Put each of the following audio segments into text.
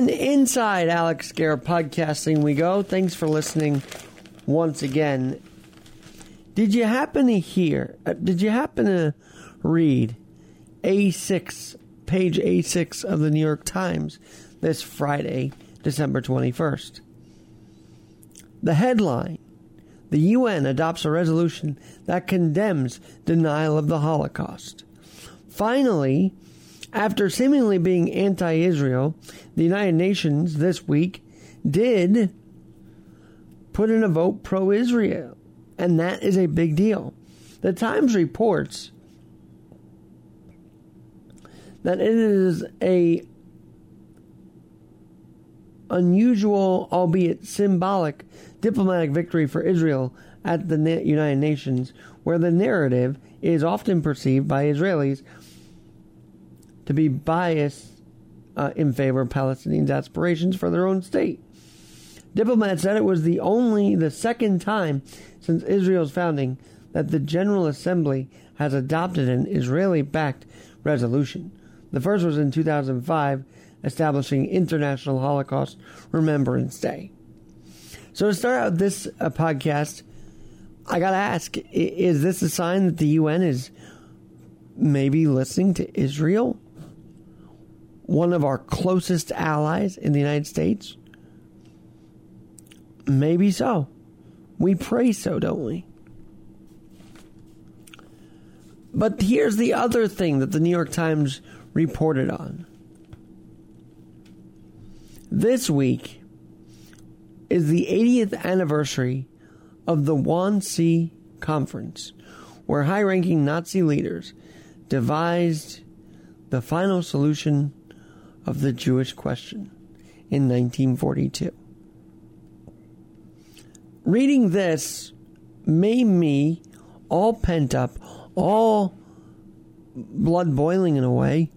And inside Alex Garrett podcasting we go. Thanks for listening once again. Did you happen to hear, uh, did you happen to read A6, page A6 of the New York Times this Friday, December 21st? The headline The UN adopts a resolution that condemns denial of the Holocaust. Finally, after seemingly being anti Israel, the United Nations this week did put in a vote pro Israel, and that is a big deal. The Times reports that it is a unusual, albeit symbolic, diplomatic victory for Israel at the United Nations, where the narrative is often perceived by Israelis to be biased uh, in favor of Palestinians' aspirations for their own state. Diplomats said it was the only the second time since Israel's founding that the General Assembly has adopted an Israeli-backed resolution. The first was in 2005, establishing International Holocaust Remembrance Day. So to start out this uh, podcast, I got to ask: Is this a sign that the UN is maybe listening to Israel, one of our closest allies in the United States? Maybe so. We pray so, don't we? But here's the other thing that the New York Times reported on. This week is the 80th anniversary of the Wannsee Conference, where high ranking Nazi leaders devised the final solution of the Jewish question in 1942. Reading this made me all pent up, all blood boiling in a way,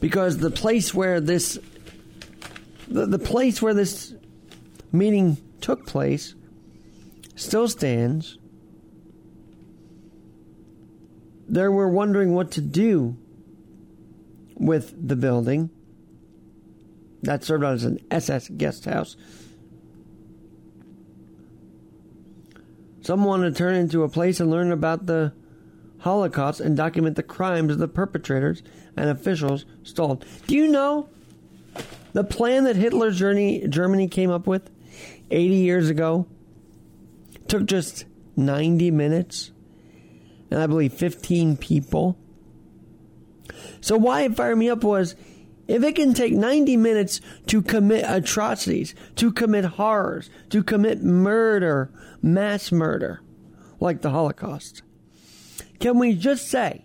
because the place where this the, the place where this meeting took place still stands. They were wondering what to do with the building that served as an SS guest house. Some wanted to turn it into a place and learn about the Holocaust and document the crimes of the perpetrators and officials stalled. Do you know the plan that Hitler's journey, Germany came up with 80 years ago took just 90 minutes and I believe 15 people? So why it fired me up was if it can take 90 minutes to commit atrocities, to commit horrors, to commit murder, mass murder, like the Holocaust, can we just say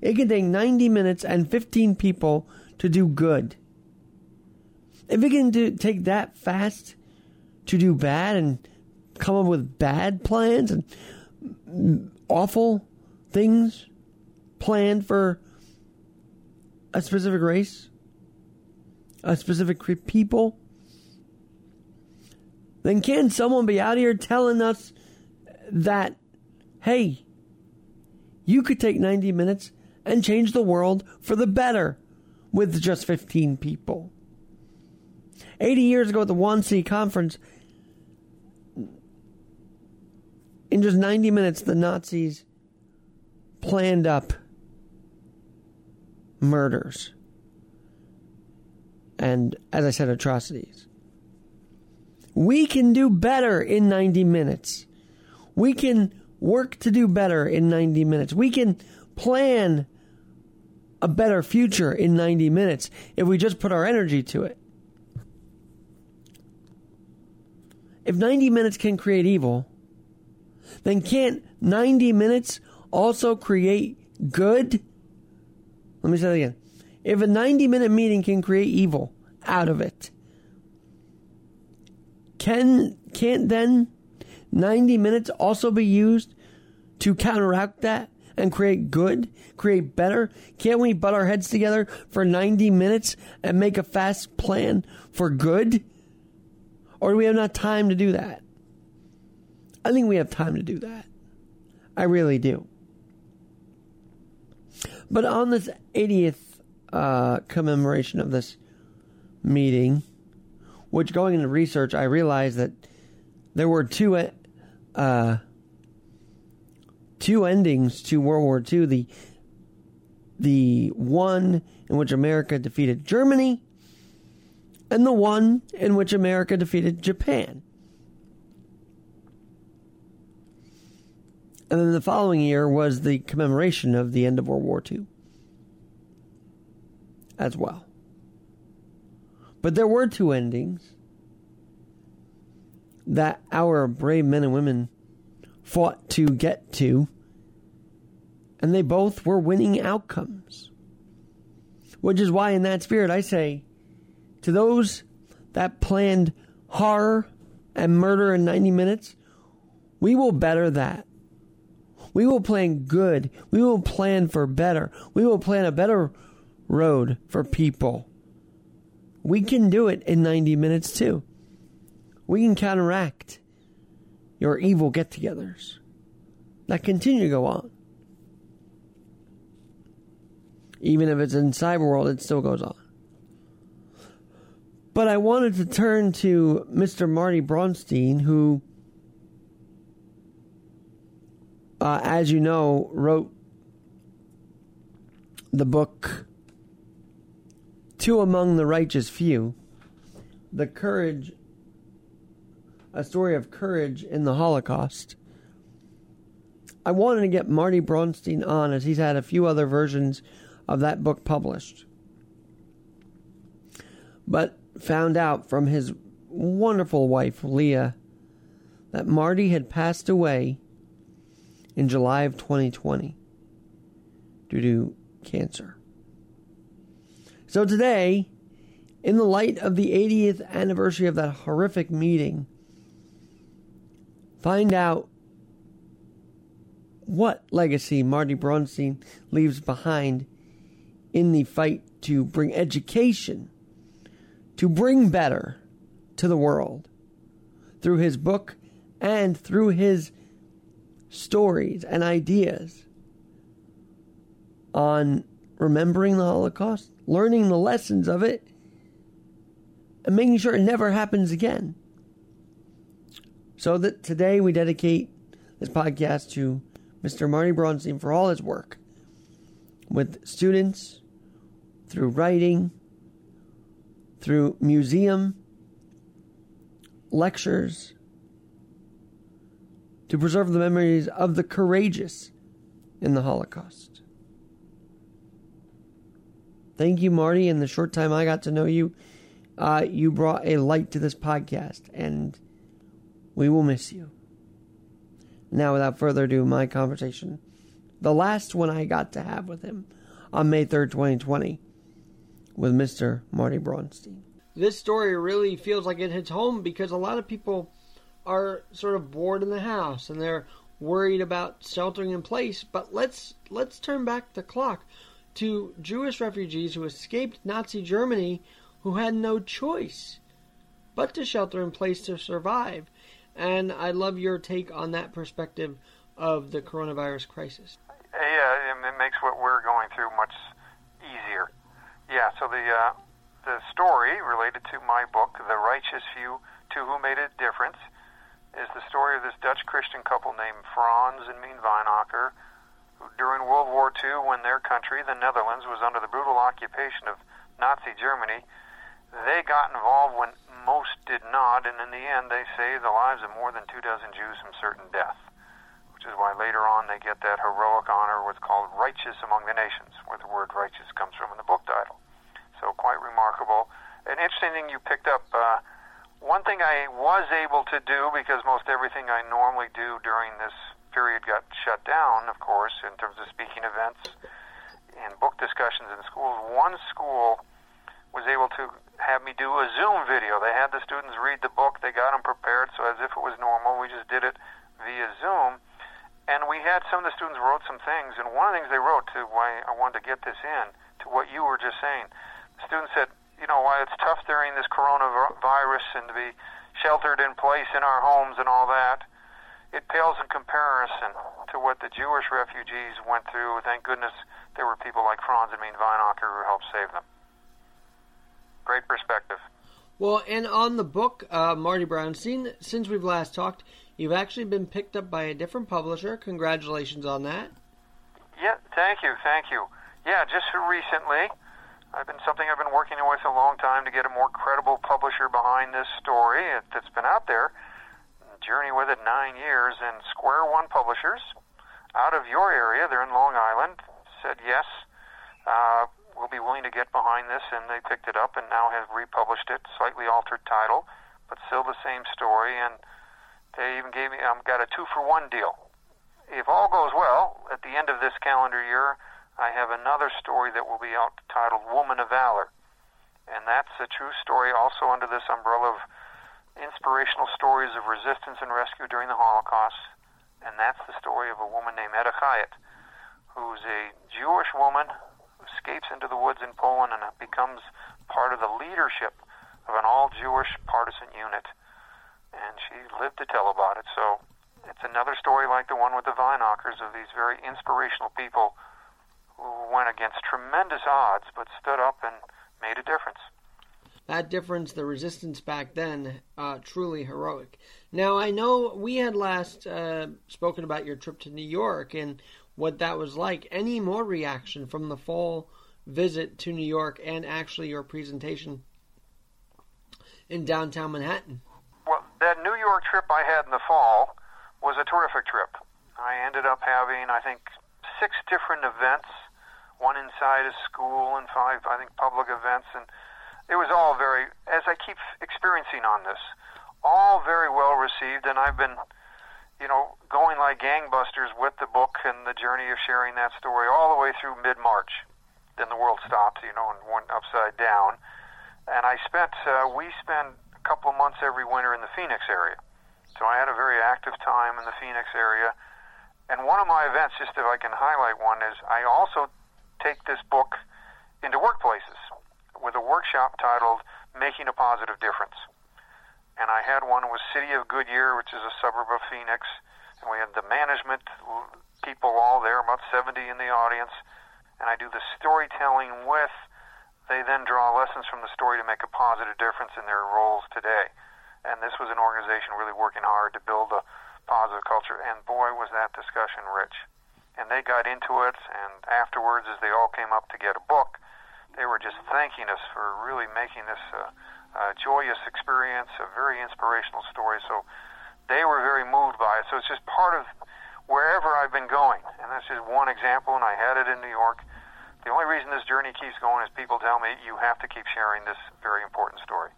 it can take 90 minutes and 15 people to do good? If it can do, take that fast to do bad and come up with bad plans and awful things planned for a specific race, a specific people, then can someone be out here telling us that, hey, you could take 90 minutes and change the world for the better with just 15 people? 80 years ago at the Wannsee conference, in just 90 minutes, the Nazis planned up murders and, as I said, atrocities. We can do better in 90 minutes. We can work to do better in 90 minutes. We can plan a better future in 90 minutes if we just put our energy to it. If 90 minutes can create evil, then can't 90 minutes also create good? Let me say that again. If a 90 minute meeting can create evil out of it, can can't then 90 minutes also be used to counteract that and create good, create better? Can't we butt our heads together for 90 minutes and make a fast plan for good? Or do we have not time to do that? I think we have time to do that. I really do. But on this 80th uh, commemoration of this meeting, which going into research, I realized that there were two uh, two endings to World War II. The the one in which America defeated Germany, and the one in which America defeated Japan. And then the following year was the commemoration of the end of World War II as well. But there were two endings that our brave men and women fought to get to, and they both were winning outcomes. Which is why, in that spirit, I say to those that planned horror and murder in 90 minutes, we will better that. We will plan good. We will plan for better. We will plan a better road for people. We can do it in 90 minutes too. We can counteract your evil get togethers that continue to go on. Even if it's in cyber world, it still goes on. But I wanted to turn to Mr. Marty Brounstein, who, uh, as you know, wrote the book Two Among the Righteous Few The Courage a story of courage in the Holocaust. I wanted to get Marty Brounstein on as he's had a few other versions of that book published. But found out from his wonderful wife, Leah, that Marty had passed away in July of 2020 due to cancer. So today, in the light of the 80th anniversary of that horrific meeting Find out what legacy Marty Brounstein leaves behind in the fight to bring education, to bring better to the world through his book and through his stories and ideas on remembering the Holocaust, learning the lessons of it, and making sure it never happens again. So that today we dedicate this podcast to Mr. Marty Brounstein for all his work with students, through writing, through museum, lectures, to preserve the memories of the courageous in the Holocaust. Thank you, Marty. In the short time I got to know you, uh, you brought a light to this podcast, and we will miss you. Now, without further ado, my conversation, the last one I got to have with him on May 3rd, 2020, with Mr. Marty Brounstein. This story really feels like it hits home because a lot of people are sort of bored in the house and they're worried about sheltering in place. But let's let's turn back the clock to Jewish refugees who escaped Nazi Germany who had no choice but to shelter in place to survive and I love your take on that perspective of the coronavirus crisis. Yeah, it makes what we're going through much easier. Yeah, so the uh, the story related to my book, The Righteous Few to Who Made a Difference, is the story of this Dutch Christian couple named Frans and Mien Wijnakker, who during World War II, when their country, the Netherlands, was under the brutal occupation of Nazi Germany, they got involved when most did not, and in the end, they saved the lives of more than two dozen Jews from certain death, which is why later on they get that heroic honor, what's called righteous among the nations, where the word righteous comes from in the book title. So quite remarkable. An interesting thing you picked up. Uh, one thing I was able to do, because most everything I normally do during this period got shut down, of course, in terms of speaking events and book discussions in schools. One school was able to have me do a Zoom video. They had the students read the book, they got them prepared, so as if it was normal, we just did it via Zoom. And we had some of the students wrote some things, and one of the things they wrote to why I wanted to get this in to what you were just saying. The students said, you know, why it's tough during this coronavirus and to be sheltered in place in our homes and all that, it pales in comparison to what the Jewish refugees went through. Thank goodness there were people like Frans and Mien Wijnakker who helped save them. Great perspective. Well, and on the book, uh, Marty Brounstein, since we've last talked, you've actually been picked up by a different publisher. Congratulations on that. Yeah, thank you, thank you. Yeah, just recently, I've been something I've been working with a long time to get a more credible publisher behind this story that's been out there. Journey with it nine years, and Square One Publishers, out of your area, they're in Long Island, said yes. Uh, will be willing to get behind this, and they picked it up and now have republished it, slightly altered title, but still the same story. And they even gave me, um, got a two for one deal. If all goes well, at the end of this calendar year, I have another story that will be out titled Woman of Valor. And that's a true story also under this umbrella of inspirational stories of resistance and rescue during the Holocaust. And that's the story of a woman named Etta Chayat, who's a Jewish woman who escapes into the woods in Poland and becomes part of the leadership of an all Jewish partisan unit. And she lived to tell about it. So it's another story like the one with the Wijnakkers of these very inspirational people went against tremendous odds but stood up and made a difference. That difference, the resistance back then, uh, truly heroic. Now, I know we had last uh, spoken about your trip to New York, and what that was like. Any more reaction from the fall visit to New York and actually your presentation in downtown Manhattan? Well, that New York trip I had in the fall was a terrific trip. I ended up having, I think, six different events, one inside a school and five, I think, public events, and it was all very, as I keep experiencing on this, all very well received, and I've been you know, going like gangbusters with the book and the journey of sharing that story all the way through mid March. Then the world stopped, you know, and went upside down. And I spent, uh, we spend a couple of months every winter in the Phoenix area. So I had a very active time in the Phoenix area. And one of my events, just if I can highlight one, is I also take this book into workplaces with a workshop titled Making a Positive Difference and I had one with City of Goodyear, which is a suburb of Phoenix, and we had the management people all there, about 70 in the audience, and I do the storytelling with. They then draw lessons from the story to make a positive difference in their roles today. And this was an organization really working hard to build a positive culture, and boy, was that discussion rich. And they got into it, and afterwards, as they all came up to get a book, they were just thanking us for really making this. Uh, uh, joyous experience, a very inspirational story. So they were very moved by it. So it's just part of wherever I've been going. And that's just one example, and I had it in New York. The only reason this journey keeps going is people tell me you have to keep sharing this very important story.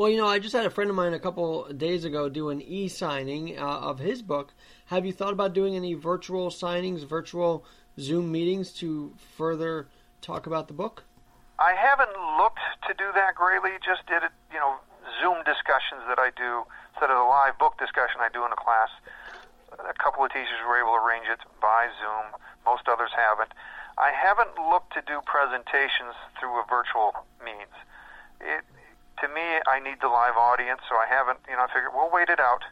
Well, you know, I just had a friend of mine a couple days ago do an e signing uh, of his book. Have you thought about doing any virtual signings, virtual Zoom meetings to further talk about the book? I haven't looked to do that greatly. Just did it, you know, Zoom discussions that I do instead of the live book discussion I do in a class. A couple of teachers were able to arrange it by Zoom. Most others haven't. I haven't looked to do presentations through a virtual means. It, to me, I need the live audience, so I haven't. You know, I figured we'll wait it out.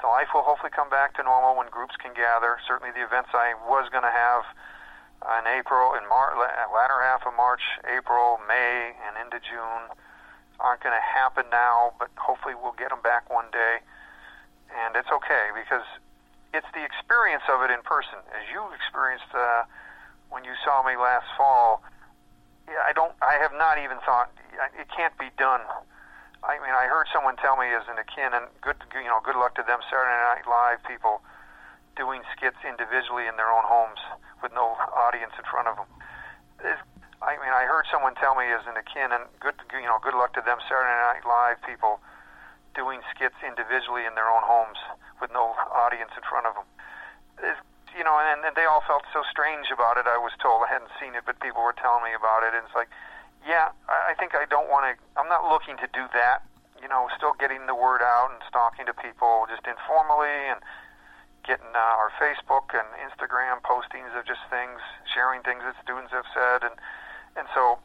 The life will hopefully come back to normal when groups can gather. Certainly, the events I was going to have in April, in Mar- latter half of March, April, May, and into June aren't going to happen now, but hopefully we'll get them back one day. And it's okay because it's the experience of it in person, as you experienced uh, when you saw me last fall. I don't. I have not even thought it can't be done. I mean, I heard someone tell me as an akin, and good, you know, good luck to them. Saturday Night Live people doing skits individually in their own homes with no audience in front of them. I mean, I heard someone tell me as an akin, and good, you know, good luck to them. Saturday Night Live people doing skits individually in their own homes with no audience in front of them. You know, and, and they all felt so strange about it. I was told I hadn't seen it, but people were telling me about it, and it's like, yeah, I think I don't want to. I'm not looking to do that. You know, still getting the word out and talking to people just informally and getting uh, our Facebook and Instagram postings of just things, sharing things that students have said, and and so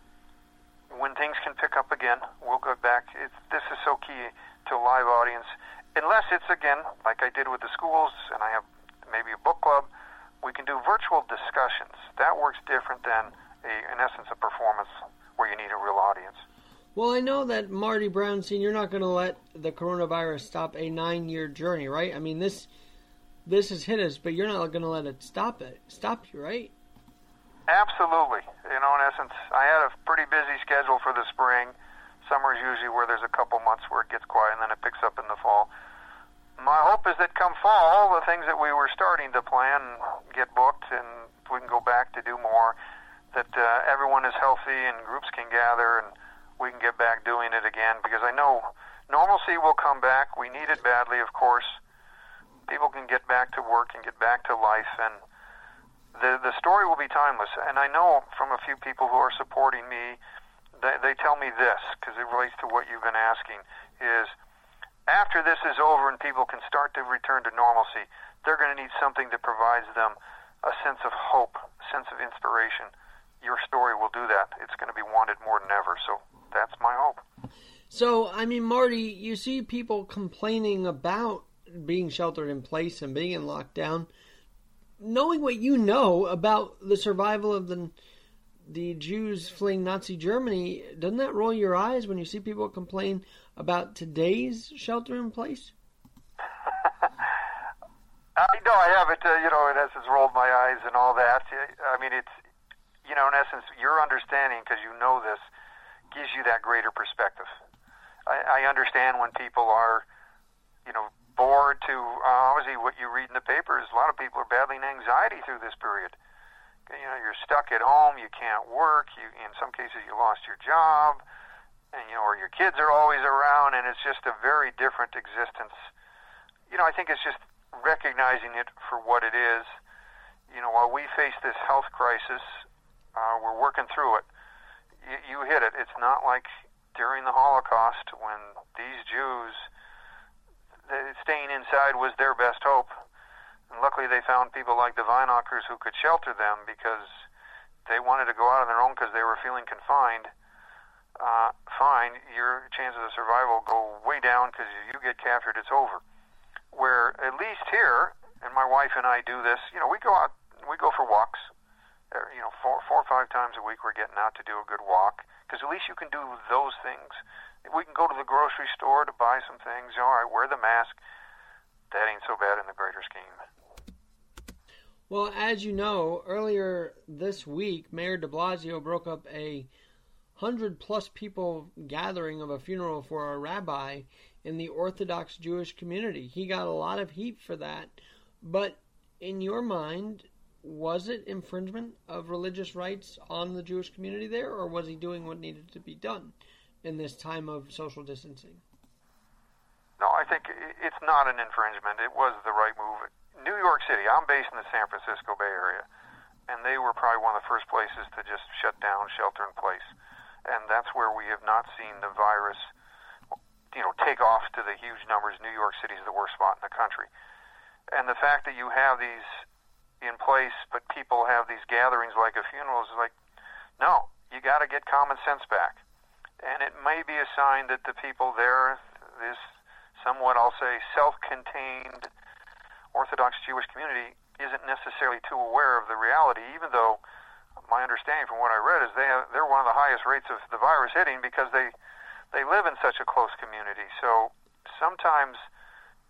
when things can pick up again, we'll go back. It's, this is so key to a live audience, unless it's again like I did with the schools, and I have maybe a book club. we can do virtual discussions. That works different than, a, in essence, a performance where you need a real audience. Well, I know that Marty Brounstein, you're not going to let the coronavirus stop a nine-year journey, right? I mean, this this has hit us, but you're not going to let it stop it, stop you, right? Absolutely. You know, in essence, I had a pretty busy schedule for the spring. Summer is usually where there's a couple months where it gets quiet, and then it picks up in the fall. My hope is that come fall, the things that we were starting to plan get booked, and we can go back to do more. That uh, everyone is healthy and groups can gather and we can get back doing it again because I know normalcy will come back. We need it badly, of course. People can get back to work and get back to life, and the the story will be timeless. And I know from a few people who are supporting me, they, they tell me this because it relates to what you've been asking: is after this is over and people can start to return to normalcy, they're going to need something that provides them a sense of hope, a sense of inspiration. Your story will do that. It's going to be wanted more than ever. So that's my hope. So, I mean, Marty, you see people complaining about being sheltered in place and being in lockdown. Knowing what you know about the survival of the the Jews fleeing Nazi Germany, doesn't that roll your eyes when you see people complain about today's shelter in place? I know I haven't, uh, you know, in essence, rolled my eyes and all that. I mean, it's, you know, in essence, your understanding, because you know this, gives you that greater perspective. I, I understand when people are, you know, bored to uh, obviously what you read in the papers. A lot of people are battling anxiety through this period. You know, you're stuck at home, you can't work. You, in some cases, you lost your job, you know, or your kids are always around, and it's just a very different existence. You know, I think it's just recognizing it for what it is. You know, while we face this health crisis, uh, we're working through it you, you hit it. It's not like during the Holocaust when these Jews staying inside was their best hope. And luckily, they found people like the Wijnakkers who could shelter them because they wanted to go out on their own because they were feeling confined. Uh, fine, your chances of survival go way down because you get captured, it's over. Where at least here, and my wife and I do this, you know, we go out, we go for walks you know, four, four or five times a week we're getting out to do a good walk because at least you can do those things. We can go to the grocery store to buy some things. All right, wear the mask. That ain't so bad in the greater scheme. Well, as you know, earlier this week, Mayor de Blasio broke up a hundred plus people gathering of a funeral for a rabbi in the Orthodox Jewish community. He got a lot of heat for that. But in your mind, was it infringement of religious rights on the Jewish community there, or was he doing what needed to be done in this time of social distancing? No, I think it's not an infringement. It was the right move. New York City, I'm based in the San Francisco Bay Area, and they were probably one of the first places to just shut down, shelter in place. And that's where we have not seen the virus, you know, take off to the huge numbers. New York City is the worst spot in the country. And the fact that you have these in place, but people have these gatherings like a funeral is like, no, you got to get common sense back. And it may be a sign that the people there, this somewhat, I'll say, self contained Orthodox Jewish community, isn't necessarily too aware of the reality, even though my understanding from what I read is they have, they're one of the highest rates of the virus hitting because they they live in such a close community. So sometimes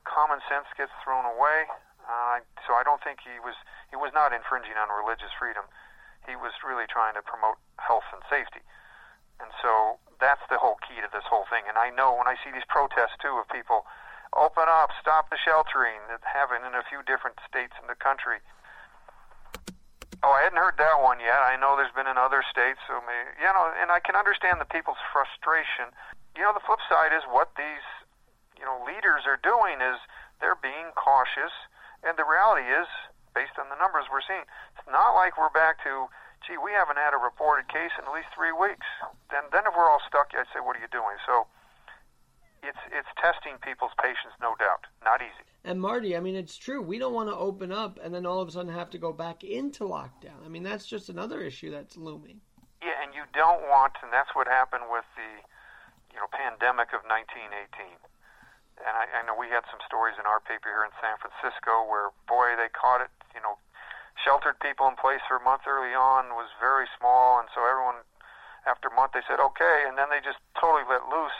common sense gets thrown away. Uh, so I don't think he was he was not infringing on religious freedom. He was really trying to promote health and safety. And so that's the whole key to this whole thing. And I know when I see these protests too of people open up, stop the sheltering that happen in a few different states in the country. Oh, I hadn't heard that one yet. I know there's been in other states, so maybe, you know, and I can understand the people's frustration. You know, the flip side is what these, you know, leaders are doing is they're being cautious and the reality is, based on the numbers we're seeing, it's not like we're back to, gee, we haven't had a reported case in at least three weeks. Then, then if we're all stuck, I'd say, what are you doing? So it's it's testing people's patience, no doubt. Not easy. And Marty, I mean, it's true. We don't want to open up and then all of a sudden have to go back into lockdown. I mean, that's just another issue that's looming. Yeah, and you don't want, and that's what happened with the, you know, pandemic of 1918 and I, I know we had some stories in our paper here in San Francisco where, boy, they caught it, you know, sheltered people in place for a month early on was very small, and so everyone, after a month, they said okay, and then they just totally let loose,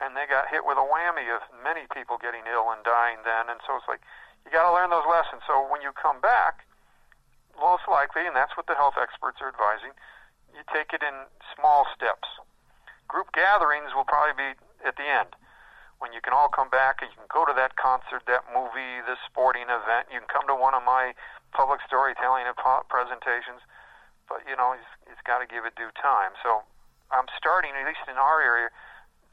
and they got hit with a whammy of many people getting ill and dying then, and so it's like you got to learn those lessons. So when you come back, most likely, and that's what the health experts are advising, you take it in small steps. Group gatherings will probably be at the end when you can all come back and you can go to that concert, that movie, this sporting event. You can come to one of my public storytelling presentations, but you know, it's, it's got to give it due time. So I'm starting, at least in our area,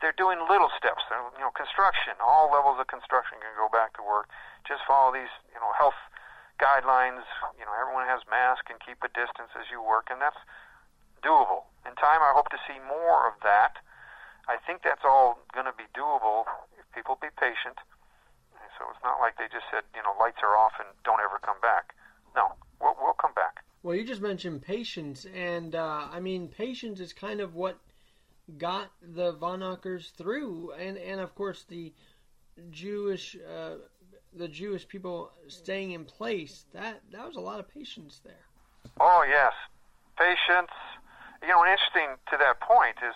they're doing little steps. They're, you know, construction, all levels of construction can go back to work. Just follow these, you know, health guidelines. You know, everyone has masks and keep a distance as you work, and that's doable. In time, I hope to see more of that. I think that's all going to be doable if people be patient. So it's not like they just said, you know, lights are off and don't ever come back. No, we'll, we'll come back. Well, you just mentioned patience, and uh, I mean, patience is kind of what got the Von through, and and of course the Jewish uh, the Jewish people staying in place. That that was a lot of patience there. Oh yes, patience. You know, interesting to that point is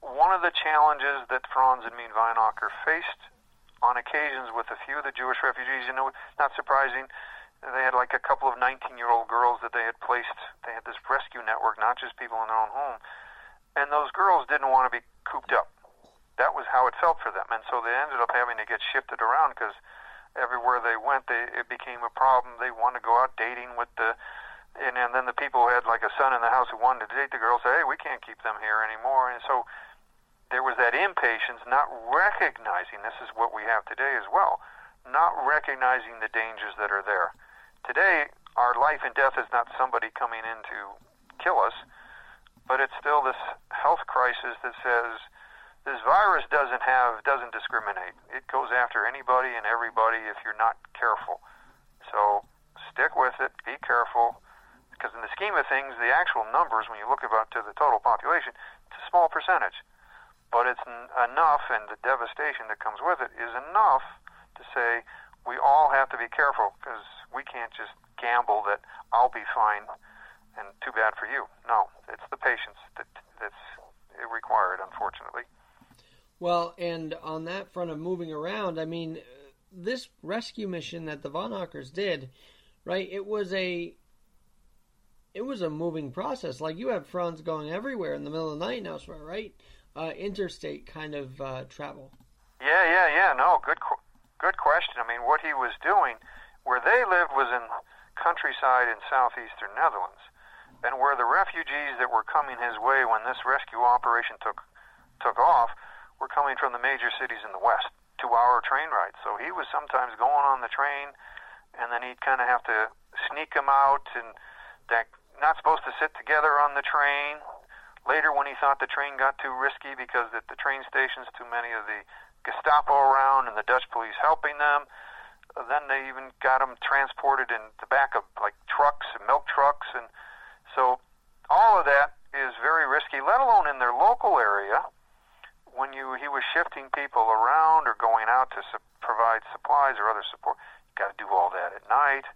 one of the challenges that Frans and Mien Wijnakker faced on occasions with a few of the Jewish refugees. You know, it's not surprising. They had like a couple of 19-year-old girls that they had placed. They had this rescue network, not just people in their own home, and those girls didn't want to be cooped up. That was how it felt for them, and so they ended up having to get shifted around because everywhere they went, they it became a problem. They wanted to go out dating with the and, and then the people who had like a son in the house who wanted to date the girl say, "Hey, we can't keep them here anymore." And so there was that impatience, not recognizing this is what we have today as well, not recognizing the dangers that are there. Today, our life and death is not somebody coming in to kill us, but it's still this health crisis that says this virus doesn't have doesn't discriminate. It goes after anybody and everybody if you're not careful. So stick with it, be careful, because in the scheme of things, the actual numbers, when you look about to the total population, it's a small percentage but it's enough, and the devastation that comes with it is enough to say we all have to be careful because we can't just gamble that I'll be fine and too bad for you. No, it's the patience that that's required, unfortunately. Well, and on that front of moving around, I mean, this rescue mission that the Wijnakkers did, right? It was a it was a moving process. Like you have Frans going everywhere in the middle of the night and elsewhere, right? uh, interstate kind of uh, travel? Yeah, yeah, yeah. No, good, good question. I mean, what he was doing, where they lived was in countryside in southeastern Netherlands, and where the refugees that were coming his way when this rescue operation took took off were coming from the major cities in the west, two-hour train rides. So he was sometimes going on the train, and then he'd kind of have to sneak them out, and that not supposed to sit together on the train Later, when he thought the train got too risky because at the train stations too many of the Gestapo around and the Dutch police helping them, then they even got them transported in the back of like trucks and milk trucks, and so all of that is very risky. Let alone in their local area, when you he was shifting people around or going out to su- provide supplies or other support. You got to do all that at night.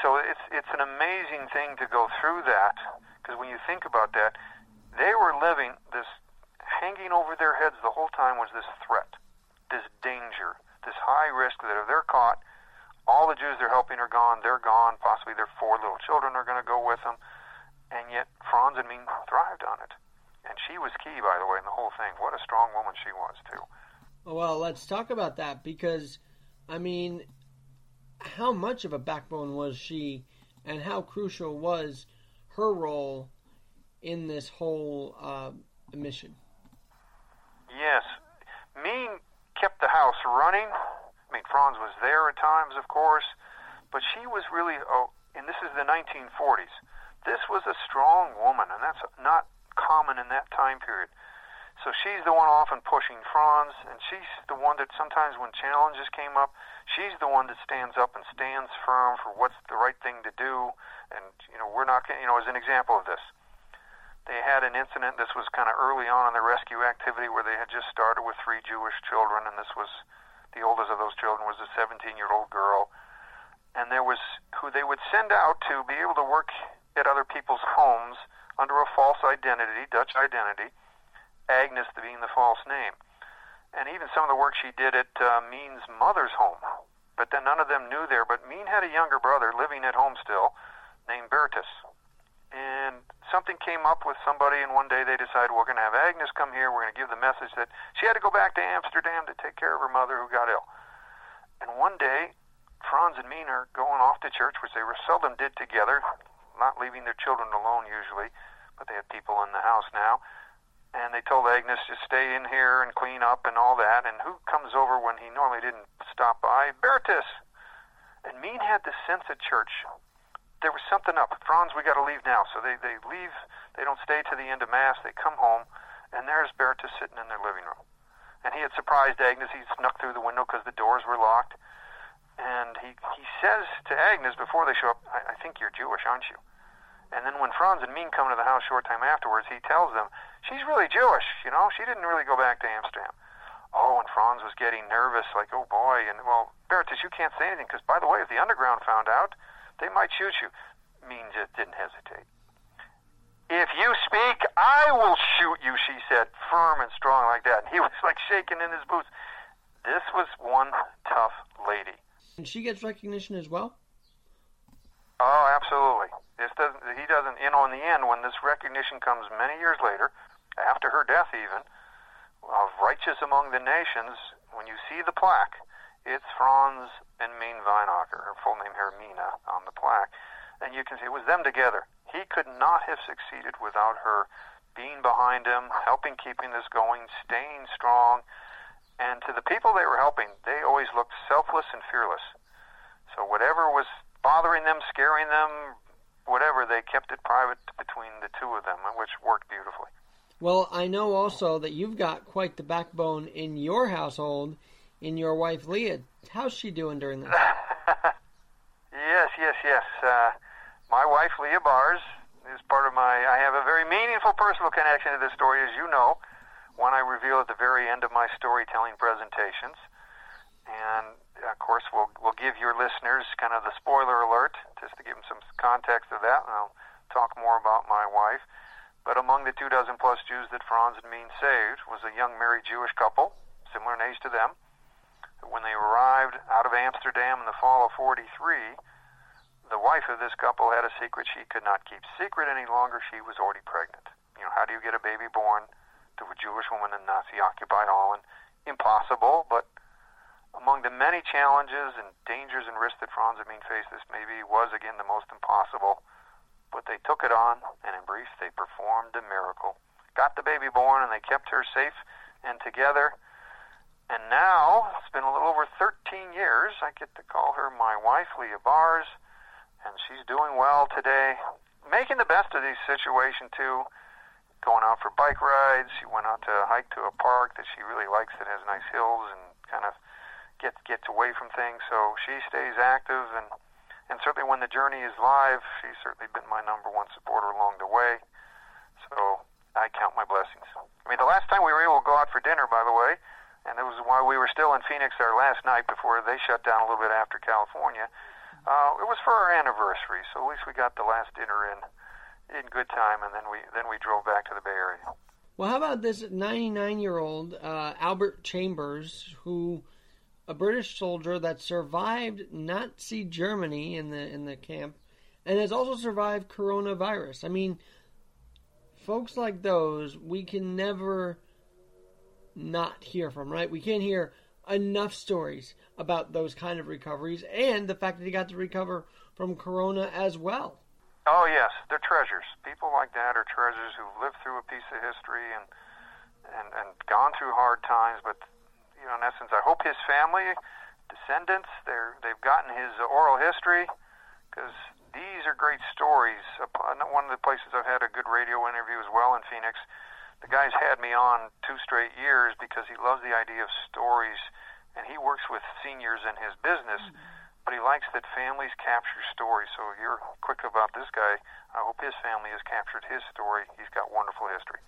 So it's it's an amazing thing to go through that because when you think about that, they were living this hanging over their heads the whole time was this threat, this danger, this high risk that if they're caught, all the Jews they're helping are gone, they're gone, possibly their four little children are going to go with them. And yet Frans and Mien thrived on it. And she was key, by the way, in the whole thing. What a strong woman she was, too. Well, let's talk about that because, I mean, how much of a backbone was she and how crucial was her role in this whole uh, mission. Yes. Mien kept the house running. I mean, Frans was there at times, of course, but she was really, oh, and this is the 1940s. This was a strong woman, and that's not common in that time period. So she's the one often pushing Frans, and she's the one that sometimes when challenges came up, she's the one that stands up and stands firm for what's the right thing to do. And, you know, we're not, you know, as an example of this, they had an incident. This was kind of early on in the rescue activity where they had just started with three Jewish children, and this was the oldest of those children was a 17 year old girl. And there was who they would send out to be able to work at other people's homes under a false identity, Dutch identity, Agnes being the false name. And even some of the work she did at uh, Mien's mother's home. But then none of them knew there. But Mien had a younger brother living at home still named Bertus. And something came up with somebody, and one day they decided we're going to have Agnes come here. We're going to give the message that she had to go back to Amsterdam to take care of her mother who got ill. And one day, Frans and Mien are going off to church, which they were seldom did together, not leaving their children alone usually, but they had people in the house now. And they told Agnes to stay in here and clean up and all that. And who comes over when he normally didn't stop by? Bertus. And Mien had this sense at church there was something up. Frans, we got to leave now. So they, they leave. They don't stay to the end of Mass. They come home, and there's Bertus sitting in their living room. And he had surprised Agnes. He snuck through the window because the doors were locked. And he, he says to Agnes before they show up, I, I think you're Jewish, aren't you? And then when Frans and Mien come to the house short time afterwards, he tells them, she's really Jewish, you know, she didn't really go back to Amsterdam. Oh, and Frans was getting nervous, like, oh boy, and well, Bertus, you can't say anything, because by the way, if the underground found out, they might shoot you. Mien just didn't hesitate. If you speak, I will shoot you, she said, firm and strong like that. And he was like shaking in his boots. This was one tough lady. And she gets recognition as well? Oh, absolutely. This doesn't. He doesn't. Know, in the end, when this recognition comes many years later, after her death, even of righteous among the nations, when you see the plaque, it's Frans and Mien Wijnakker, her full name Hermina, on the plaque, and you can see it was them together. He could not have succeeded without her being behind him, helping keeping this going, staying strong. And to the people they were helping, they always looked selfless and fearless. So whatever was bothering them, scaring them, whatever, they kept it private between the two of them, which worked beautifully. Well, I know also that you've got quite the backbone in your household in your wife Leah. How's she doing during this? yes, yes, yes. Uh, my wife Leah Bars is part of my. I have a very meaningful personal connection to this story, as you know, one I reveal at the very end of my storytelling presentations. And of course, we'll we'll give your listeners kind of the spoiler alert, just to give them some context of that, and I'll talk more about my wife. But among the two dozen plus Jews that Frans and Mien saved was a young married Jewish couple, similar in age to them. When they arrived out of Amsterdam in the fall of 43, the wife of this couple had a secret she could not keep secret any longer. She was already pregnant. You know, how do you get a baby born to a Jewish woman in Nazi occupied Holland? Impossible, but among the many challenges and dangers and risks that Frans Mien faced, this maybe was again the most impossible. But they took it on, and in brief, they performed a miracle. Got the baby born, and they kept her safe and together. And now, it's been a little over 13 years, I get to call her my wife, Leah Bars, and she's doing well today, making the best of this situation, too. Going out for bike rides. She went out to hike to a park that she really likes that has nice hills and kind of gets gets away from things. So she stays active, and and certainly when the journey is live, she's certainly been my number one supporter along the way. So I count my blessings. I mean, the last time we were able to go out for dinner, by the way, and it was while we were still in Phoenix our last night before they shut down a little bit after California. Uh, it was for our anniversary, so at least we got the last dinner in in good time, and then we then we drove back to the Bay Area. Well, how about this 99 year old uh, Albert Chambers, who a British soldier that survived Nazi Germany in the in the camp, and has also survived coronavirus. I mean, folks like those we can never not hear from, right? We can't hear enough stories about those kind of recoveries and the fact that he got to recover from corona as well. Oh yes, they're treasures. People like that are treasures who've lived through a piece of history and and and gone through hard times, but you know, in essence, I hope his family, descendants, they're they've gotten his oral history because these are great stories. One of the places I've had a good radio interview as well in Phoenix. The guy's had me on two straight years because he loves the idea of stories, and he works with seniors in his business. Mm-hmm. But he likes that families capture stories. So you're quick about this guy. I hope his family has captured his story. He's got wonderful history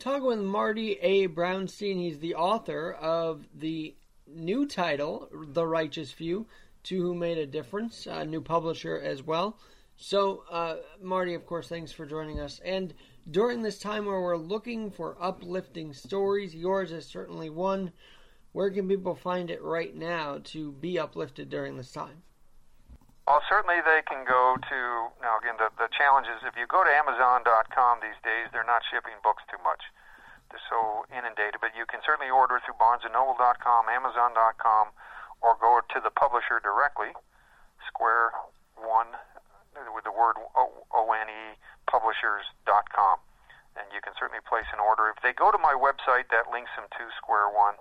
talking with Marty A. Brounstein. He's the author of the new title, The Righteous Few, to Who Made a Difference, a new publisher as well. So, uh, Marty, of course, thanks for joining us. And during this time where we're looking for uplifting stories, yours is certainly one. Where can people find it right now to be uplifted during this time? Well, certainly they can go to, now again, the, the challenge is if you go to Amazon.com these days, they're not shipping books too much. They're so inundated, but you can certainly order through BarnesandNoble.com, Amazon.com, or go to the publisher directly, Square One, with the word O-N-E, publishers.com. And you can certainly place an order. If they go to my website, that links them to Square One.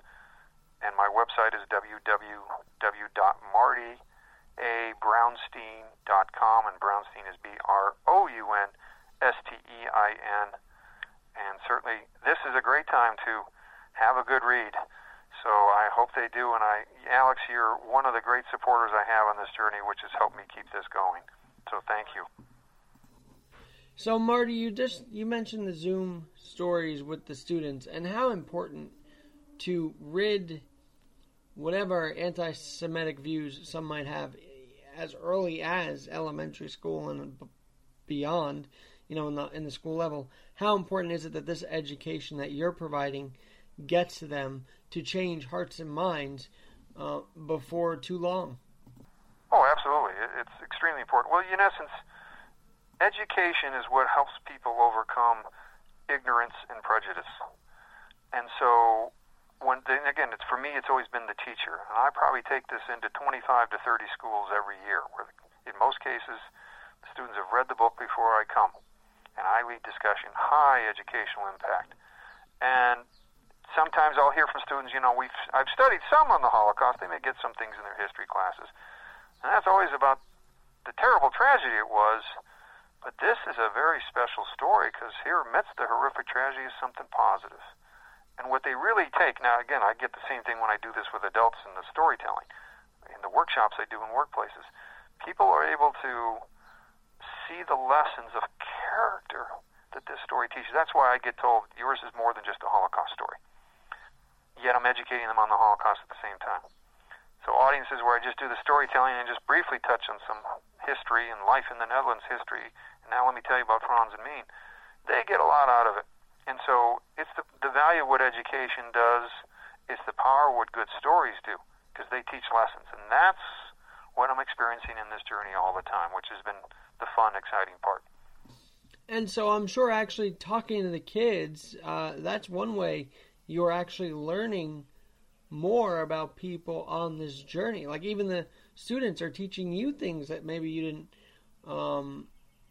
And my website is www.marty.abrownstein.com, and Brounstein is B-R-O-U-N-S-T-E-I-N. And certainly, this is a great time to have a good read. So I hope they do. And I, Alex, you're one of the great supporters I have on this journey, which has helped me keep this going. So thank you. So Marty, you just you mentioned the Zoom stories with the students and how important to rid whatever anti-Semitic views some might have as early as elementary school and beyond, you know, in the in the school level. How important is it that this education that you're providing gets them to change hearts and minds uh, before too long? Oh, absolutely. It's extremely important. Well, in essence, education is what helps people overcome ignorance and prejudice. And so when again, it's for me. It's always been the teacher, and I probably take this into 25 to 30 schools every year, where in most cases the students have read the book before I come, and I lead discussion, high educational impact, and sometimes I'll hear from students, you know, we've I've studied some on the Holocaust. They may get some things in their history classes, and that's always about the terrible tragedy it was. But this is a very special story because here, amidst the horrific tragedy, is something positive. And what they really take, now again, I get the same thing when I do this with adults in the storytelling, in the workshops I do in workplaces. People are able to see the lessons of character that this story teaches. That's why I get told yours is more than just a Holocaust story. Yet I'm educating them on the Holocaust at the same time. So audiences where I just do the storytelling and just briefly touch on some history and life in the Netherlands history, and now let me tell you about Frans and Mien, they get a lot out of it. And so it's the, the value of what education does, it's the power of what good stories do, because they teach lessons. And that's what I'm experiencing in this journey all the time, which has been the fun, exciting part. And so I'm sure actually talking to the kids, uh, that's one way you're actually learning more about people on this journey. Like even the students are teaching you things that maybe you didn't um,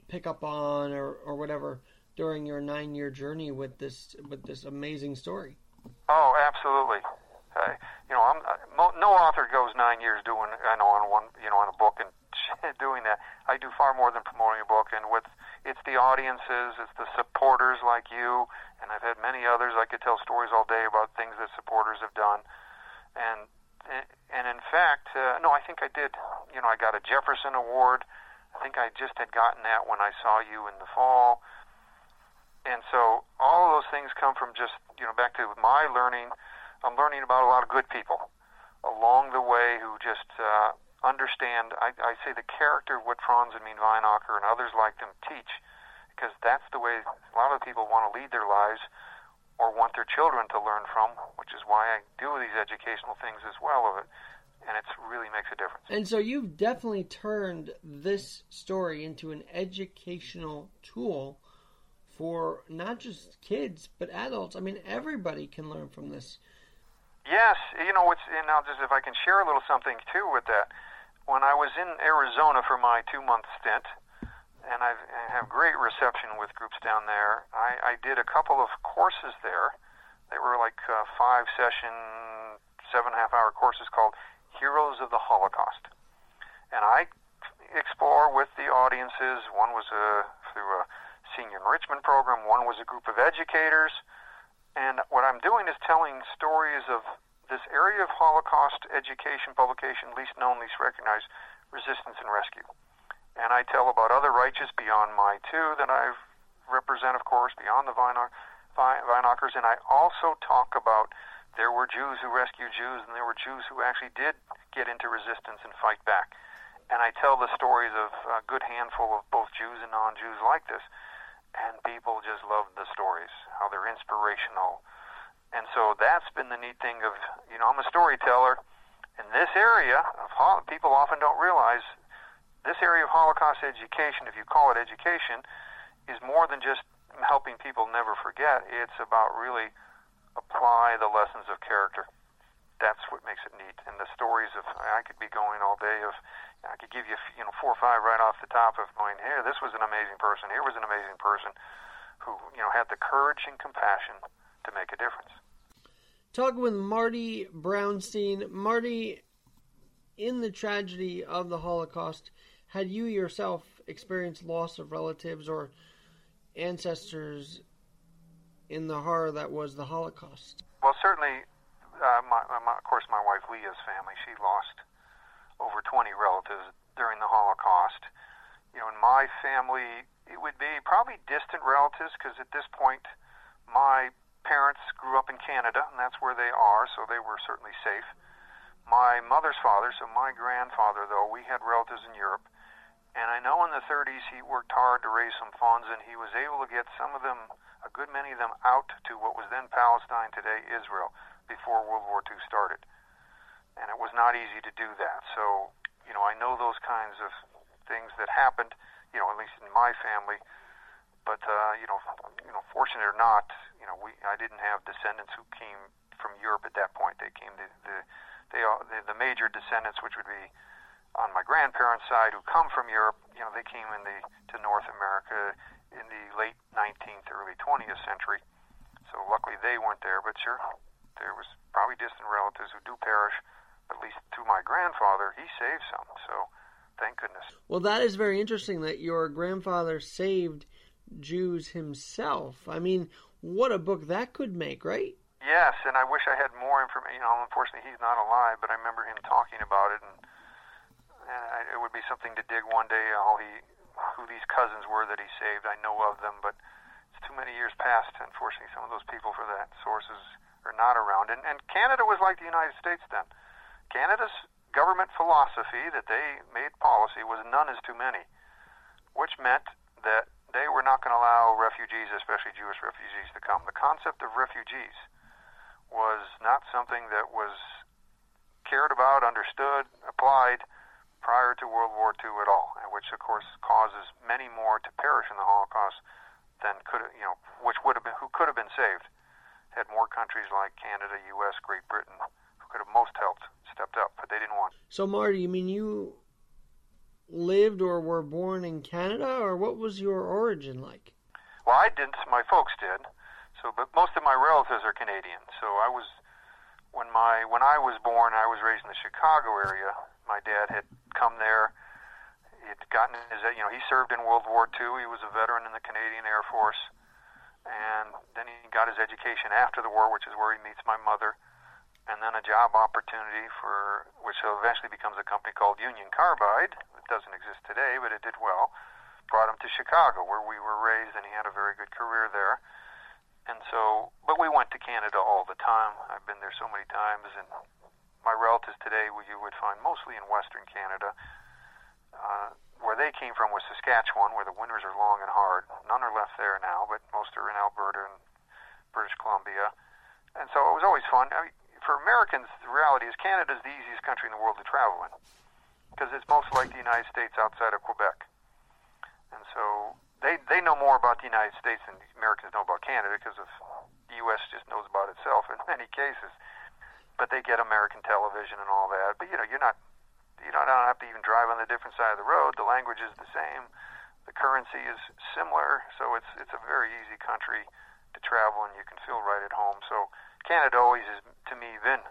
pick up on or, or whatever during your nine year journey with this with this amazing story. Oh, absolutely. Uh, you know, I'm uh, no author goes nine years doing I know on one you know on a book and doing that. I do far more than promoting a book, and with it's the audiences, it's the supporters like you, and I've had many others. I could tell stories all day about things that supporters have done, and and in fact, uh, no, I think I did. You know, I got a Jefferson Award. I think I just had gotten that when I saw you in the fall and so all of those things come from just you know back to my learning. I'm learning about a lot of good people along the way who just uh, understand. I, I say the character of what Frans and Mien Wijnakker and others like them teach, because that's the way a lot of people want to lead their lives or want their children to learn from, which is why I do these educational things as well of it. And it really makes a difference. And so you've definitely turned this story into an educational tool for not just kids but adults. I mean, everybody can learn from this. Yes, you know, it's and now just if I can share a little something too with that. When I was in Arizona for my two-month stint, and I've, I have great reception with groups down there. I, I did a couple of courses there. They were like uh, five-session, seven-and-a-half-hour courses called Heroes of the Holocaust, and I explore with the audiences. One was a through a senior enrichment program. One was a group of educators. And what I'm doing is telling stories of this area of Holocaust education publication, least known, least recognized, resistance and rescue. And I tell about other righteous beyond my two that I represent, of course, beyond the Wijnakkers. And I also talk about there were Jews who rescued Jews, and there were Jews who actually did get into resistance and fight back. And I tell the stories of a good handful of both Jews and non-Jews like this, and people just love the stories, how they're inspirational. And so that's been the neat thing of, you know, I'm a storyteller. In this area of people often don't realize this area of Holocaust education, if you call it education, is more than just helping people never forget. It's about really apply the lessons of character. That's what makes it neat. And the stories of I could be going all day of I could give you you know four or five right off the top of going here. This was an amazing person. Here was an amazing person who you know had the courage and compassion to make a difference. Talking with Marty Brounstein, Marty, in the tragedy of the Holocaust, had you yourself experienced loss of relatives or ancestors in the horror that was the Holocaust? Well, certainly, uh, my, my, of course, my wife Leah's family, she lost over 20 relatives during the Holocaust. You know, in my family, it would be probably distant relatives because at this point, my parents grew up in Canada, and that's where they are, so they were certainly safe. My mother's father, so my grandfather, though, we had relatives in Europe. And I know in the 30s he worked hard to raise some funds, and he was able to get some of them a good many of them out to what was then Palestine, today Israel, before World War II started. And it was not easy to do that. So, you know, I know those kinds of things that happened, you know, at least in my family. But uh, you know, you know, fortunate or not, you know, we I didn't have descendants who came from Europe at that point. They came the the they all, the, the major descendants, which would be on my grandparents' side, who come from Europe. You know, they came in the to North America in the late 19th, early 20th century. So luckily they weren't there, but sure, there was probably distant relatives who do perish. At least to my grandfather, he saved some. So thank goodness. Well, that is very interesting that your grandfather saved Jews himself. I mean, what a book that could make, right? Yes, and I wish I had more information. You know, unfortunately, he's not alive, but I remember him talking about it, and, and I, it would be something to dig one day. All he who these cousins were that he saved. I know of them, but it's too many years past. Unfortunately, some of those people for that sources are not around. And, and Canada was like the United States then. Canada's government philosophy that they made policy was none is too many, which meant that they were not going to allow refugees, especially Jewish refugees, to come. The concept of refugees was not something that was cared about, understood, applied prior to World War II at all, which of course causes many more to perish in the Holocaust than could you know, which would have been who could have been saved had more countries like Canada, U.S., Great Britain, who could have most helped, stepped up, but they didn't want. So, Marty, you mean you lived or were born in Canada, or what was your origin like? Well, I didn't. My folks did. So, but most of my relatives are Canadian. So I was when my when I was born, I was raised in the Chicago area. My dad had come there. He had gotten his, you know, he served in World War II. He was a veteran in the Canadian Air Force, and then he got his education after the war, which is where he meets my mother, and then a job opportunity for which eventually becomes a company called Union Carbide. It doesn't exist today, but it did well. Brought him to Chicago, where we were raised, and he had a very good career there. And so, but we went to Canada all the time. I've been there so many times, and my relatives today, you would find mostly in Western Canada. Uh, where they came from was Saskatchewan, where the winters are long and hard. None are left there now, but most are in Alberta and British Columbia. And so it was always fun. I mean, for Americans, the reality is Canada is the easiest country in the world to travel in because it's most like the United States outside of Quebec. And so they they know more about the United States than Americans know about Canada because of the U.S. just knows about itself in many cases but they get American television and all that. But you know, you're not you don't have to even drive on the different side of the road. The language is the same. The currency is similar, so it's it's a very easy country to travel, and you can feel right at home. So Canada always has, to me, been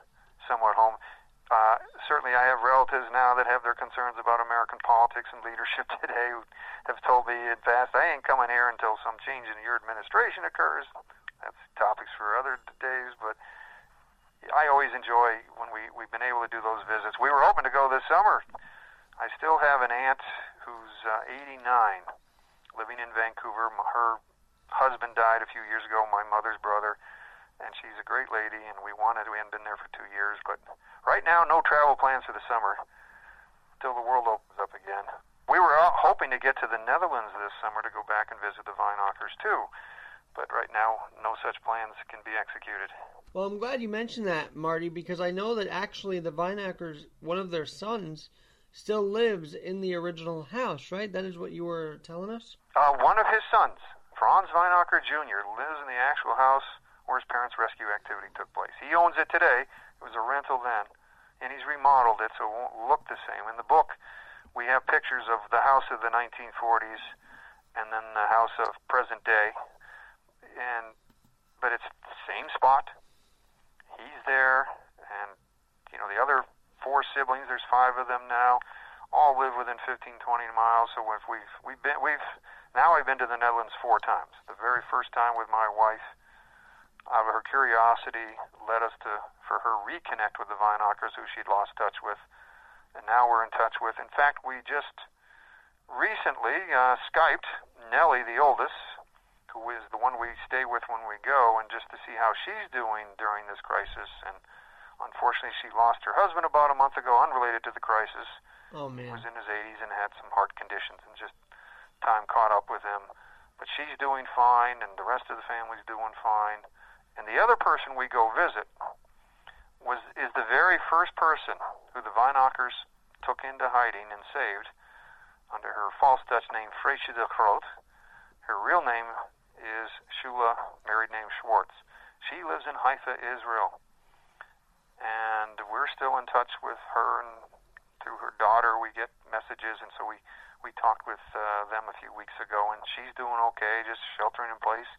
somewhat home. Uh, certainly, I have relatives now that have their concerns about American politics and leadership today who have told me in past, I ain't coming here until some change in your administration occurs. That's topics for other days, but I always enjoy when we we've been able to do those visits. We were hoping to go this summer. I still have an aunt who's uh, 89, living in Vancouver. Her husband died a few years ago, my mother's brother, and she's a great lady, and we wanted. We hadn't been there for two years, but right now, no travel plans for the summer till the world opens up again. We were hoping to get to the Netherlands this summer to go back and visit the Wijnakkers too, but right now, no such plans can be executed. Well, I'm glad you mentioned that, Marty, because I know that actually the Wijnakkers, one of their sons, still lives in the original house, right? That is what you were telling us? Uh, one of his sons, Frans Wijnakker Jr., lives in the actual house where his parents' rescue activity took place. He owns it today. It was a rental then, and he's remodeled it so it won't look the same. In the book, we have pictures of the house of the 1940s and then the house of present day, and but it's the same spot, he's there, and you know the other four siblings. There's five of them now. All live within 15, 20 miles. So if we've we've been we've now I've been to the Netherlands four times. The very first time with my wife, out of her curiosity, led us to for her reconnect with the Wijnakkers, who she'd lost touch with, and now we're in touch with. In fact, we just recently uh, Skyped Nellie, the oldest, who is the one we stay with when we go, and just to see how she's doing during this crisis. And unfortunately, she lost her husband about a month ago, unrelated to the crisis. Oh man, he was in his 80s and had some heart conditions, and just time caught up with him. But she's doing fine, and the rest of the family's doing fine. And the other person we go visit was is the very first person who the Wijnakkers took into hiding and saved under her false Dutch name Freesje de Groot. Her real name is Shula, married name Schwartz. She lives in Haifa, Israel. And we're still in touch with her and through her daughter we get messages and so we we talked with uh, them a few weeks ago and she's doing okay, just sheltering in place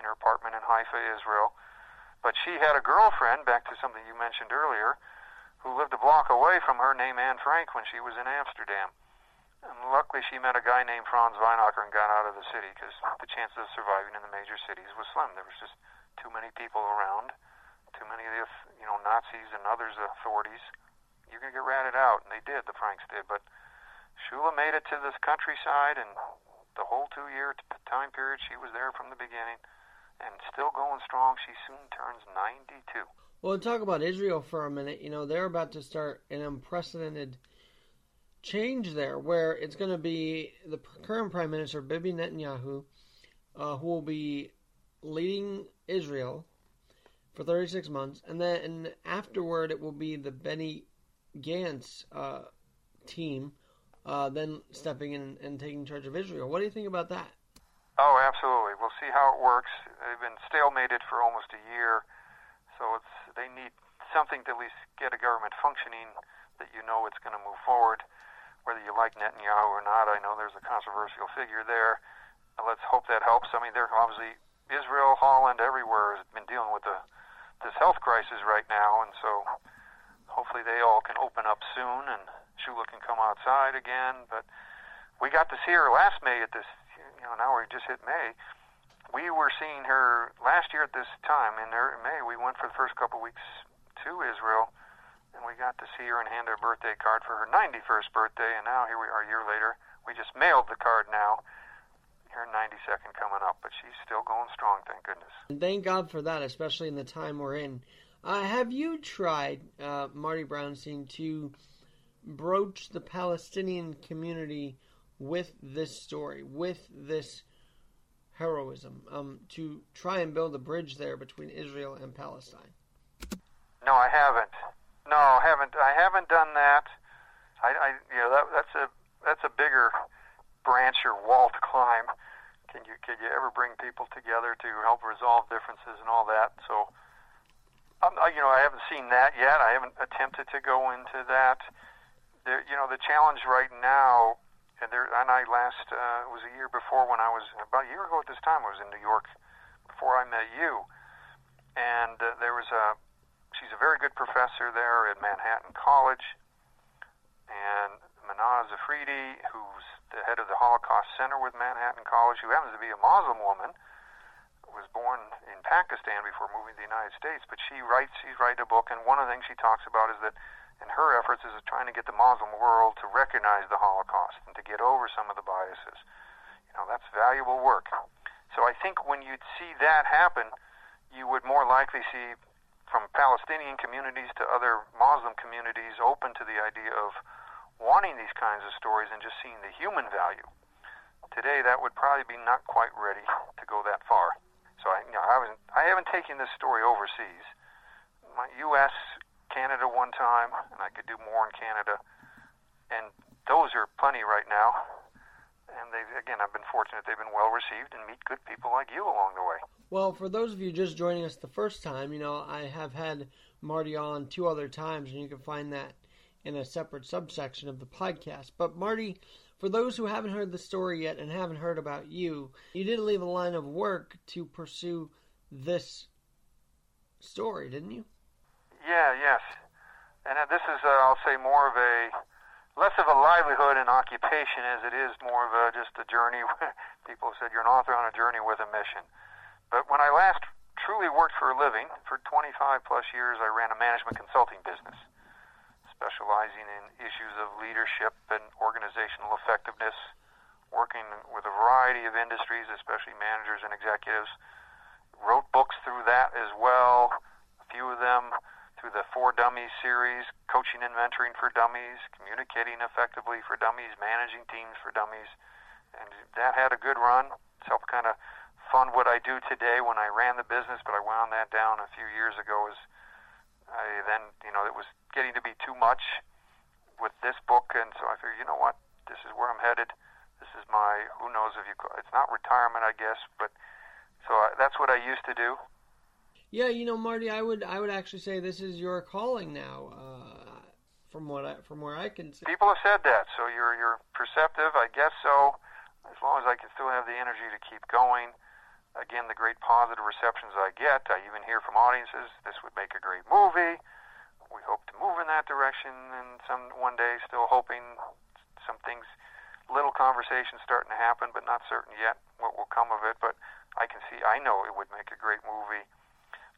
in her apartment in Haifa, Israel. But she had a girlfriend, back to something you mentioned earlier, who lived a block away from her named Anne Frank when she was in Amsterdam. And luckily, she met a guy named Frans Wijnakker and got out of the city because the chances of surviving in the major cities was slim. There was just too many people around, too many of the you know Nazis and others authorities. You're gonna get ratted out, and they did. The Franks did, but Shula made it to this countryside, and the whole two-year time period she was there from the beginning, and still going strong. She soon turns 92. Well, talk about Israel for a minute. You know, they're about to start an unprecedented change there, where it's going to be the current Prime Minister Bibi Netanyahu, uh, who will be leading Israel for 36 months, and then afterward it will be the Benny Gantz uh, team, uh, then stepping in and taking charge of Israel. What do you think about that? Oh, absolutely. We'll see how it works. They've been stalemated for almost a year, so it's they need something to at least get a government functioning that you know it's going to move forward whether you like Netanyahu or not. I know there's a controversial figure there. Let's hope that helps. I mean, they're obviously Israel, Holland, everywhere has been dealing with the this health crisis right now, and so hopefully they all can open up soon and Shula can come outside again. But we got to see her last May at this. You know, now we just hit May. We were seeing her last year at this time in May. We went for the first couple of weeks to Israel and we got to see her and hand her a birthday card for her 91st birthday, and now here we are a year later. We just mailed the card now. Her 92nd coming up, but she's still going strong, thank goodness. And thank God for that, especially in the time we're in. Uh, have you tried, uh, Marty Brounstein, to broach the Palestinian community with this story, with this heroism, um, to try and build a bridge there between Israel and Palestine? No, I haven't. No, I haven't. I haven't done that. I, I you know, that, that's a that's a bigger branch or wall to climb. Can you can you ever bring people together to help resolve differences and all that? So, um, you know, I haven't seen that yet. I haven't attempted to go into that. There, you know, the challenge right now, and there, and I last uh, was a year before when I was about a year ago at this time. I was in New York before I met you, and uh, there was a she's a very good professor there at Manhattan College. And Mehnaz Afridi, who's the head of the Holocaust Center with Manhattan College, who happens to be a Muslim woman, was born in Pakistan before moving to the United States. But she writes, she's writing a book, and one of the things she talks about is that in her efforts is trying to get the Muslim world to recognize the Holocaust and to get over some of the biases. You know, that's valuable work. So I think when you'd see that happen, you would more likely see from Palestinian communities to other Muslim communities open to the idea of wanting these kinds of stories and just seeing the human value. Today, that would probably be not quite ready to go that far. So I, you know, I I haven't taken this story overseas. My U.S., Canada one time, and I could do more in Canada, and those are plenty right now. And they again, I've been fortunate; they've been well received and meet good people like you along the way. Well, for those of you just joining us the first time, you know, I have had Marty on two other times, and you can find that in a separate subsection of the podcast. But, Marty, for those who haven't heard the story yet and haven't heard about you, you did leave a line of work to pursue this story, didn't you? Yeah, yes. And uh, this is, uh, I'll say, more of a less of a livelihood and occupation as it is more of a just a journey. People have said you're an author on a journey with a mission. But when I last truly worked for a living, for 25 plus years, I ran a management consulting business, specializing in issues of leadership and organizational effectiveness, working with a variety of industries, especially managers and executives. Wrote books through that as well, a few of them through the For Dummies series, coaching and mentoring for dummies, communicating effectively for dummies, managing teams for dummies. And that had a good run. It's helped kind of fund what I do today when I ran the business, but I wound that down a few years ago. As I then, you know, it was getting to be too much with this book, and so I figured, you know what, this is where I'm headed. This is my who knows if you, it's not retirement, I guess, but so I, that's what I used to do. Yeah, you know, Marty, I would I would actually say this is your calling now. Uh, from what I, from where I can see, people have said that. So you're you're perceptive, I guess so. As long as I can still have the energy to keep going again, the great positive receptions I get. I even hear from audiences, this would make a great movie. We hope to move in that direction, and some one day, still hoping some things, little conversations starting to happen, but not certain yet what will come of it. But I can see, I know it would make a great movie.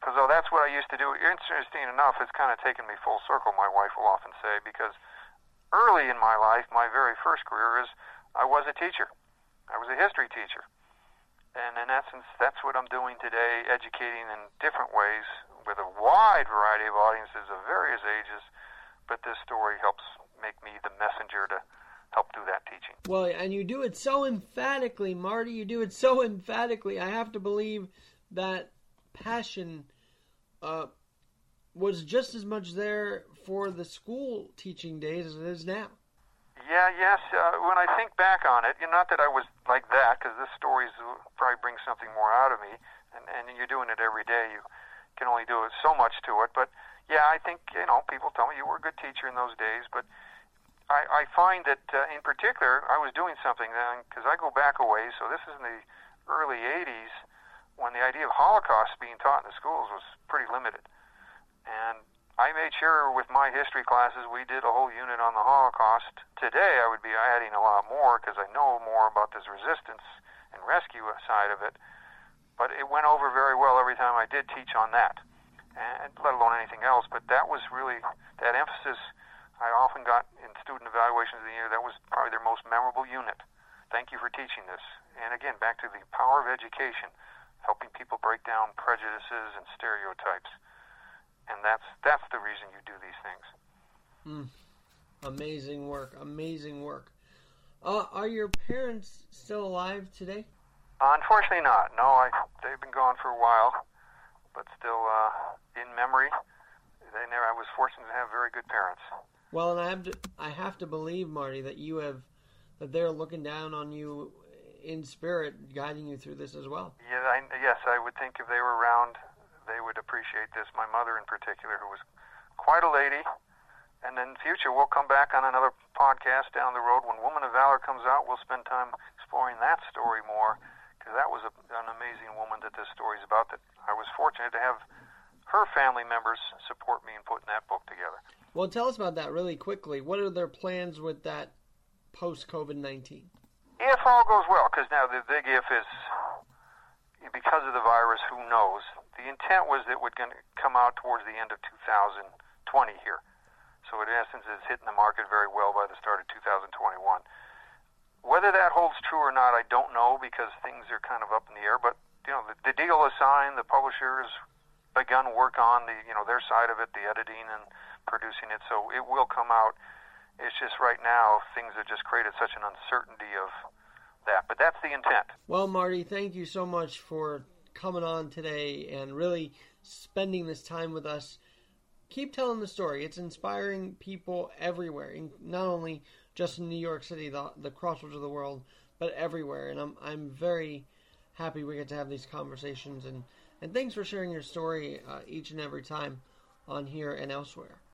Because though that's what I used to do. Interesting enough, it's kind of taken me full circle. My wife will often say because early in my life, my very first career is I was a teacher. I was a history teacher. And in essence, that's what I'm doing today, educating in different ways with a wide variety of audiences of various ages. But this story helps make me the messenger to help do that teaching. Well, and you do it so emphatically, Marty. You do it so emphatically. I have to believe that passion uh, was just as much there for the school teaching days as it is now. Yeah, yes. Uh, when I think back on it, you know, not that I was like that, because this story probably brings something more out of me, and, and you're doing it every day. You can only do so much to it. But yeah, I think you know people tell me you were a good teacher in those days, but I, I find that uh, in particular I was doing something then because I go back a ways. So this is in the early '80s when the idea of Holocaust being taught in the schools was pretty limited, and I made sure with my history classes we did a whole unit on the Holocaust. Today I would be adding a lot more because I know more about this resistance and rescue side of it. But it went over very well every time I did teach on that, and let alone anything else. But that was really that emphasis I often got in student evaluations of the year. That was probably their most memorable unit. Thank you for teaching this. And again, back to the power of education, helping people break down prejudices and stereotypes and that's that's the reason you do these things. Mm. Amazing work, amazing work. Uh, are your parents still alive today? Uh, unfortunately, not. No, I they've been gone for a while, but still uh, in memory. They never. I was fortunate to have very good parents. Well, and I have to I have to believe, Marty, that you have that they're looking down on you in spirit, guiding you through this as well. Yeah, I, yes, I would think if they were around, they would appreciate this. My mother, in particular, who was quite a lady. And in future, we'll come back on another podcast down the road. When Woman of Valor comes out, we'll spend time exploring that story more because that was a, an amazing woman that this story is about. That I was fortunate to have her family members support me in putting that book together. Well, tell us about that really quickly. What are their plans with that post COVID 19? If all goes well, because now the big if is because of the virus, who knows? The intent was that would going to come out towards the end of 2020 here. So in essence, it's hitting the market very well by the start of 2021. Whether that holds true or not, I don't know because things are kind of up in the air. But you know, the, the deal is signed. The publisher has begun work on the, you know, their side of it, the editing and producing it. So it will come out. It's just right now things have just created such an uncertainty of that. But that's the intent. Well, Marty, thank you so much for coming on today and really spending this time with us. Keep telling the story. It's inspiring people everywhere, not only just in New York City, the, the crossroads of the world, but everywhere. And I'm I'm very happy we get to have these conversations. And and thanks for sharing your story uh, each and every time on here and elsewhere.